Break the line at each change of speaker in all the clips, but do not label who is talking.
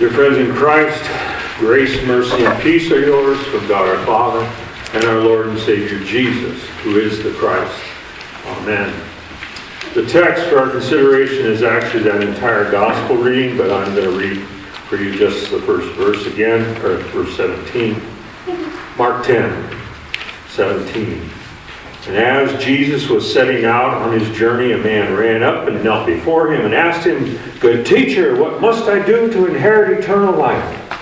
Dear friends in Christ, grace, mercy, and peace are yours from God our Father and our Lord and Savior Jesus, who is the Christ. Amen. The text for our consideration is actually that entire gospel reading, but I'm going to read for you just the first verse again, or verse 17. Mark 10, 17. And as Jesus was setting out on his journey, a man ran up and knelt before him and asked him, Good teacher, what must I do to inherit eternal life?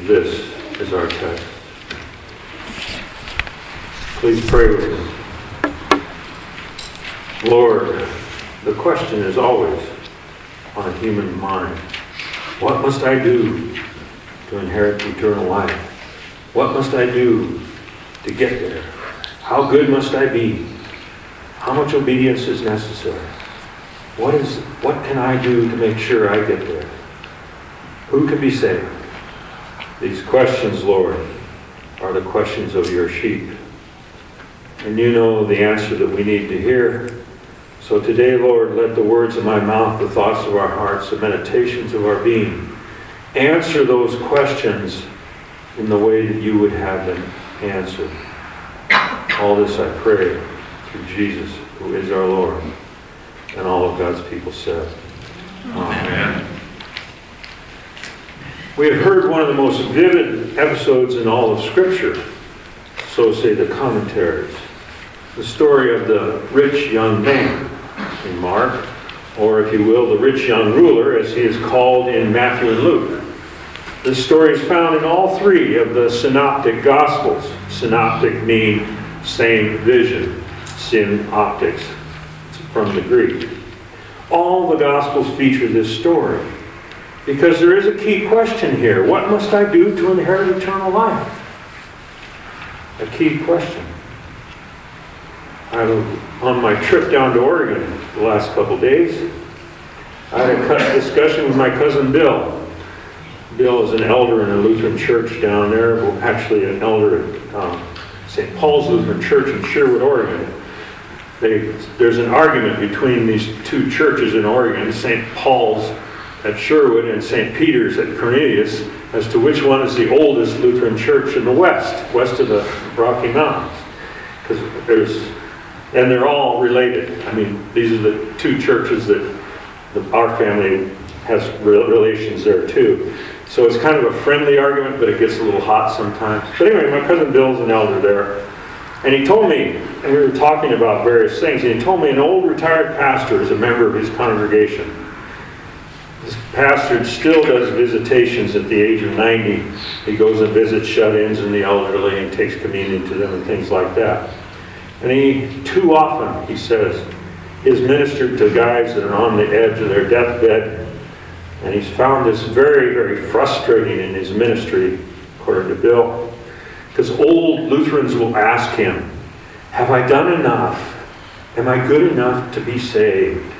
This is our text. Please pray with me. Lord, the question is always on a human mind. What must I do to inherit eternal life? What must I do to get there? How good must I be? How much obedience is necessary? What is what can I do to make sure I get there? Who can be saved? These questions, Lord, are the questions of your sheep. And you know the answer that we need to hear. So today, Lord, let the words of my mouth, the thoughts of our hearts, the meditations of our being answer those questions in the way that you would have them answered. All this I pray through Jesus, who is our Lord. And all of God's people said, Amen. We have heard one of the most vivid episodes in all of Scripture, so say the commentaries. The story of the rich young man in Mark, or if you will, the rich young ruler, as he is called in Matthew and Luke. This story is found in all three of the synoptic gospels. Synoptic mean same vision, syn optics, from the Greek. All the gospels feature this story because there is a key question here. What must I do to inherit eternal life? A key question. I was on my trip down to Oregon the last couple days. I had a discussion with my cousin Bill. Bill is an elder in a Lutheran church down there, actually an elder at um, St. Paul's Lutheran Church in Sherwood, Oregon. They, there's an argument between these two churches in Oregon, St. Paul's at Sherwood and St. Peter's at Cornelius, as to which one is the oldest Lutheran church in the West, west of the Rocky Mountains. Because there's, and they're all related. I mean, these are the two churches that the, our family has relations there too. So it's kind of a friendly argument, but it gets a little hot sometimes. But anyway, my cousin Bill's an elder there. And he told me, and we were talking about various things, and he told me an old retired pastor is a member of his congregation. This pastor still does visitations at the age of 90. He goes and visits shut-ins and the elderly and takes communion to them and things like that. And he, too often, he says, is ministered to guys that are on the edge of their deathbed and he's found this very, very frustrating in his ministry, according to Bill, because old Lutherans will ask him, Have I done enough? Am I good enough to be saved?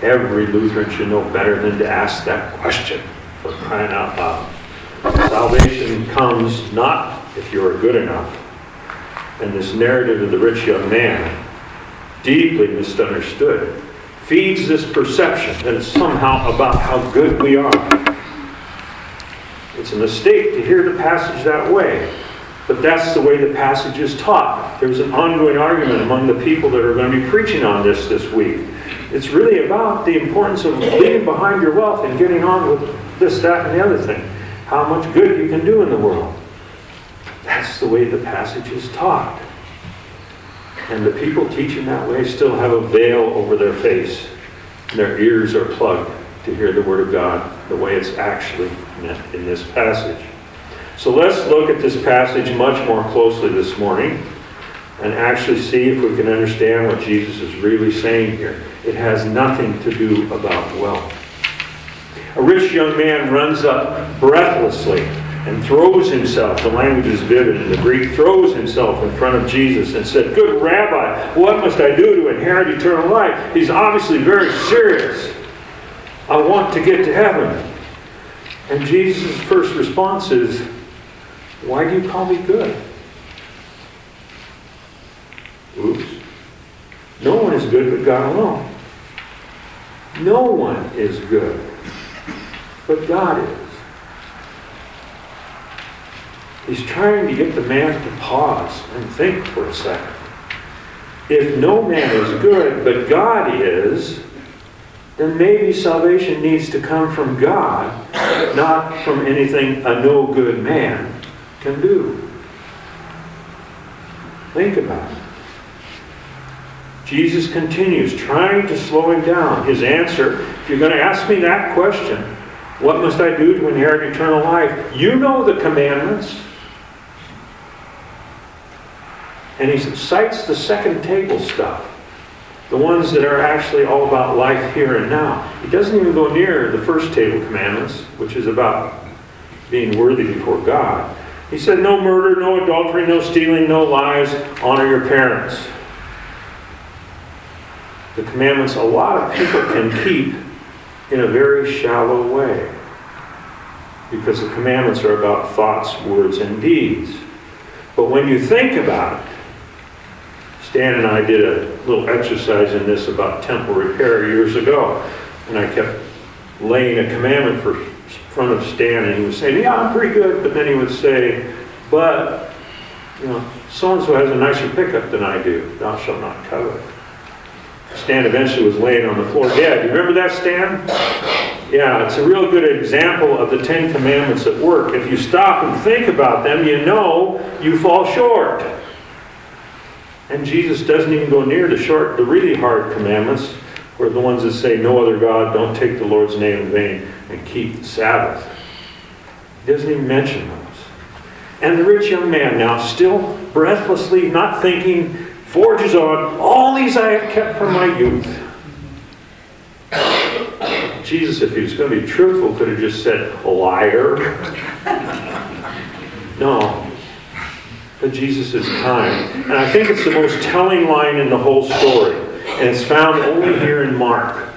Every Lutheran should know better than to ask that question for crying out loud. Salvation comes not if you are good enough. And this narrative of the rich young man, deeply misunderstood, feeds this perception that it's somehow about how good we are. It's a mistake to hear the passage that way, but that's the way the passage is taught. There's an ongoing argument among the people that are going to be preaching on this this week. It's really about the importance of leaving behind your wealth and getting on with this, that, and the other thing. How much good you can do in the world. That's the way the passage is taught. And the people teaching that way still have a veil over their face. Their ears are plugged to hear the Word of God the way it's actually meant in this passage. So let's look at this passage much more closely this morning and actually see if we can understand what Jesus is really saying here. It has nothing to do about wealth. A rich young man runs up breathlessly and throws himself, the language is vivid in the Greek, throws himself in front of Jesus and said, Good rabbi, what must I do to inherit eternal life? He's obviously very serious. I want to get to heaven. And Jesus' first response is, Why do you call me good? Oops. No one is good but God alone. No one is good. but God is. He's trying to get the man to pause and think for a second. If no man is good, but God is, then maybe salvation needs to come from God, not from anything a no good man can do. Think about it. Jesus continues, trying to slow him down. His answer, if you're going to ask me that question, what must I do to inherit eternal life? You know the commandments. And he cites the second table stuff, the ones that are actually all about life here and now. He doesn't even go near the first table commandments, which is about being worthy before God. He said, No murder, no adultery, no stealing, no lies, honor your parents. The commandments a lot of people can keep in a very shallow way because the commandments are about thoughts, words, and deeds. But when you think about it, Stan and I did a little exercise in this about temple repair years ago, and I kept laying a commandment for front of Stan, and he was saying, "Yeah, I'm pretty good," but then he would say, "But you know, so and so has a nicer pickup than I do. Thou shalt not covet." Stan eventually was laying on the floor dead. You remember that, Stan? Yeah, it's a real good example of the Ten Commandments at work. If you stop and think about them, you know you fall short. And Jesus doesn't even go near the short, the really hard commandments, or the ones that say, No other God, don't take the Lord's name in vain, and keep the Sabbath. He doesn't even mention those. And the rich young man now, still breathlessly, not thinking, forges on, All these I have kept from my youth. Jesus, if he was going to be truthful, could have just said, liar. No, but Jesus kind. And I think it's the most telling line in the whole story. And it's found only here in Mark.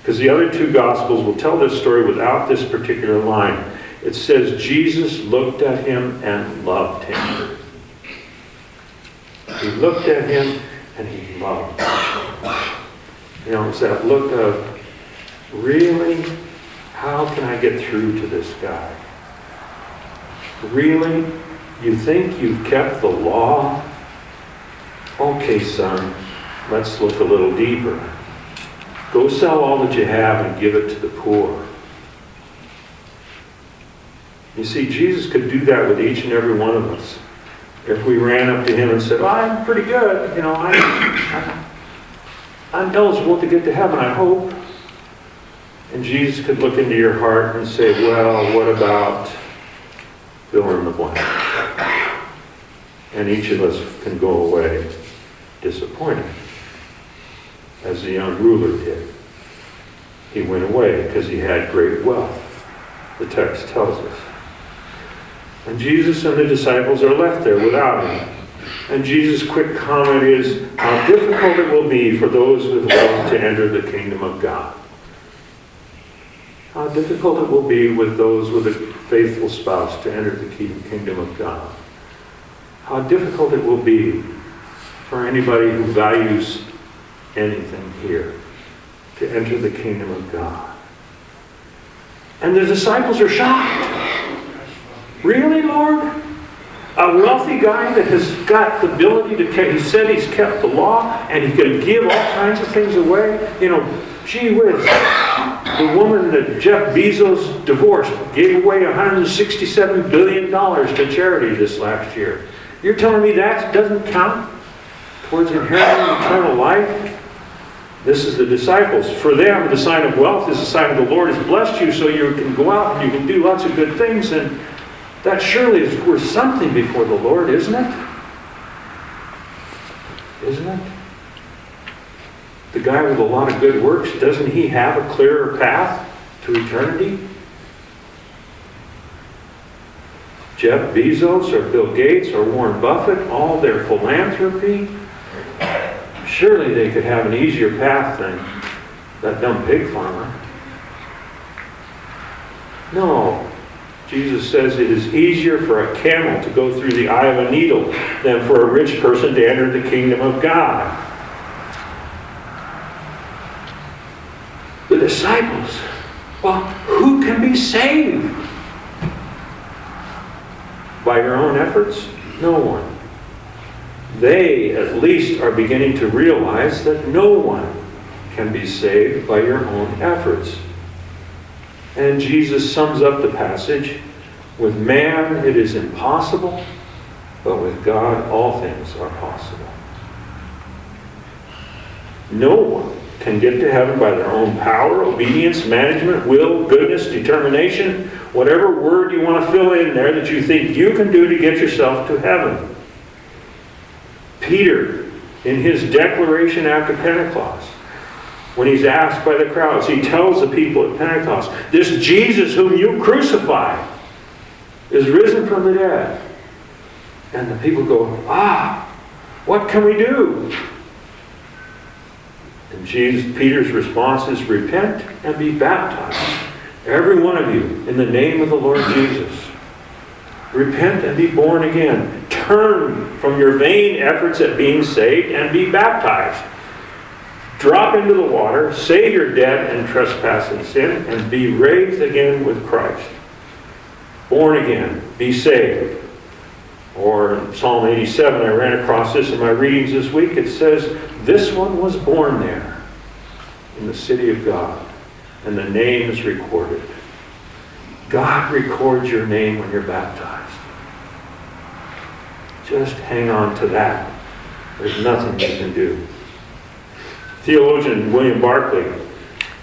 Because the other two Gospels will tell this story without this particular line. It says, Jesus looked at him and loved him. He looked at him and he loved him. You know, it's that look of, really? How can I get through to this guy? Really? You think you've kept the law? Okay, son, let's look a little deeper. Go sell all that you have and give it to the poor. You see, Jesus could do that with each and every one of us. If we ran up to him and said, well, I'm pretty good, you know, I'm, I'm eligible to get to heaven, I hope. And Jesus could look into your heart and say, well, what about fill in the blank. And each of us can go away disappointed, as the young ruler did. He went away because he had great wealth, the text tells us. And Jesus and the disciples are left there without him. And Jesus' quick comment is how difficult it will be for those with wealth to enter the kingdom of God. How difficult it will be with those with a faithful spouse to enter the kingdom of God. How difficult it will be for anybody who values anything here to enter the kingdom of God. And the disciples are shocked. Really, Lord? A wealthy guy that has got the ability to, he said he's kept the law and he can give all kinds of things away. You know, gee whiz. The woman that Jeff Bezos divorced gave away $167 billion to charity this last year. You're telling me that doesn't count towards inheriting eternal life? This is the disciples. For them, the sign of wealth is a sign of the Lord has blessed you so you can go out and you can do lots of good things. And that surely is worth something before the Lord, isn't it? Isn't it? the guy with a lot of good works, doesn't he have a clearer path to eternity? Jeff Bezos or Bill Gates or Warren Buffett, all their philanthropy, surely they could have an easier path than that dumb pig farmer. No. Jesus says it is easier for a camel to go through the eye of a needle than for a rich person to enter the kingdom of God. the disciples. Well, who can be saved. By your own efforts? No one. They, at least, are beginning to realize that no one can be saved by your own efforts. And Jesus sums up the passage with man it is impossible, but with God all things are possible. No one can get to heaven by their own power, obedience, management, will, goodness, determination, whatever word you want to fill in there that you think you can do to get yourself to heaven. Peter, in his declaration after Pentecost, when he's asked by the crowds, he tells the people at Pentecost, This Jesus whom you crucified is risen from the dead. And the people go, Ah, what can we do? And Jesus, Peter's response is, Repent and be baptized, every one of you, in the name of the Lord Jesus. Repent and be born again. Turn from your vain efforts at being saved and be baptized. Drop into the water, say your debt and trespass and sin, and be raised again with Christ. Born again, be saved. Or Psalm 87, I ran across this in my readings this week. It says, This one was born there in the city of God, and the name is recorded. God records your name when you're baptized. Just hang on to that. There's nothing you can do. Theologian William Barclay,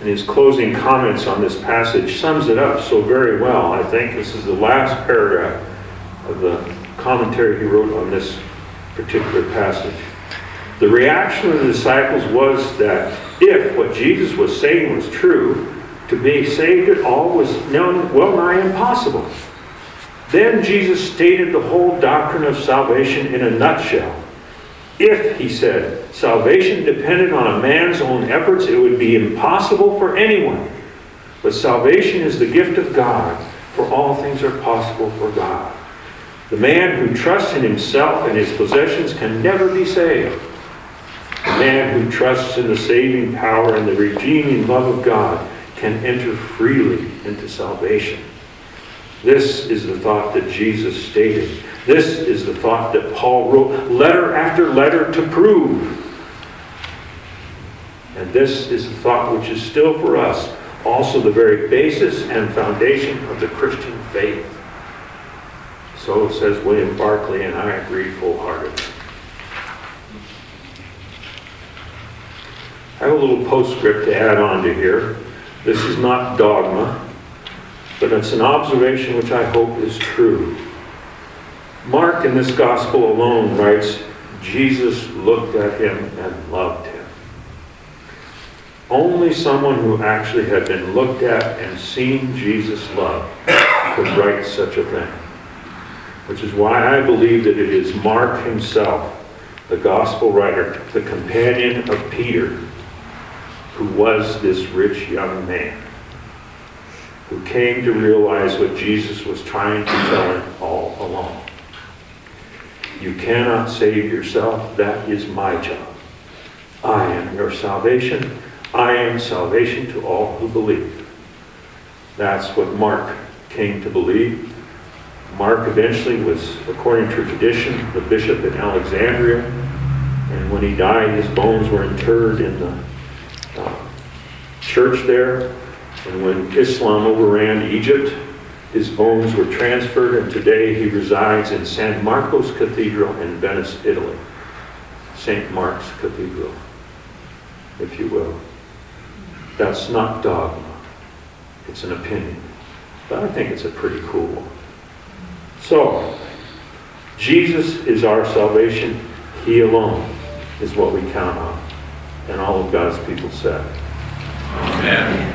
in his closing comments on this passage, sums it up so very well. I think this is the last paragraph of the commentary he wrote on this particular passage. The reaction of the disciples was that if what Jesus was saying was true, to be saved at all was well nigh impossible. Then Jesus stated the whole doctrine of salvation in a nutshell. If, he said, salvation depended on a man's own efforts, it would be impossible for anyone. But salvation is the gift of God, for all things are possible for God. The man who trusts in himself and his possessions can never be saved. Man who trusts in the saving power and the redeeming love of God can enter freely into salvation. This is the thought that Jesus stated. This is the thought that Paul wrote letter after letter to prove. And this is the thought which is still for us also the very basis and foundation of the Christian faith. So says William Barclay, and I agree full heartedly. I have a little postscript to add on to here. This is not dogma, but it's an observation which I hope is true. Mark in this gospel alone writes, Jesus looked at him and loved him. Only someone who actually had been looked at and seen Jesus' love could write such a thing which is why I believe that it is Mark himself, the gospel writer, the companion of Peter, who was this rich young man, who came to realize what Jesus was trying to tell him all along. You cannot save yourself. That is my job. I am your salvation. I am salvation to all who believe. That's what Mark came to believe. Mark eventually was, according to tradition, the bishop in Alexandria. And when he died, his bones were interred in the church there. And when Islam overran Egypt, his bones were transferred, and today he resides in San Marco's Cathedral in Venice, Italy. St. Mark's Cathedral, if you will. That's not dogma, it's an opinion. But I think it's a pretty cool one. So, Jesus is our salvation. He alone is what we count on. And all of God's people said.
Amen.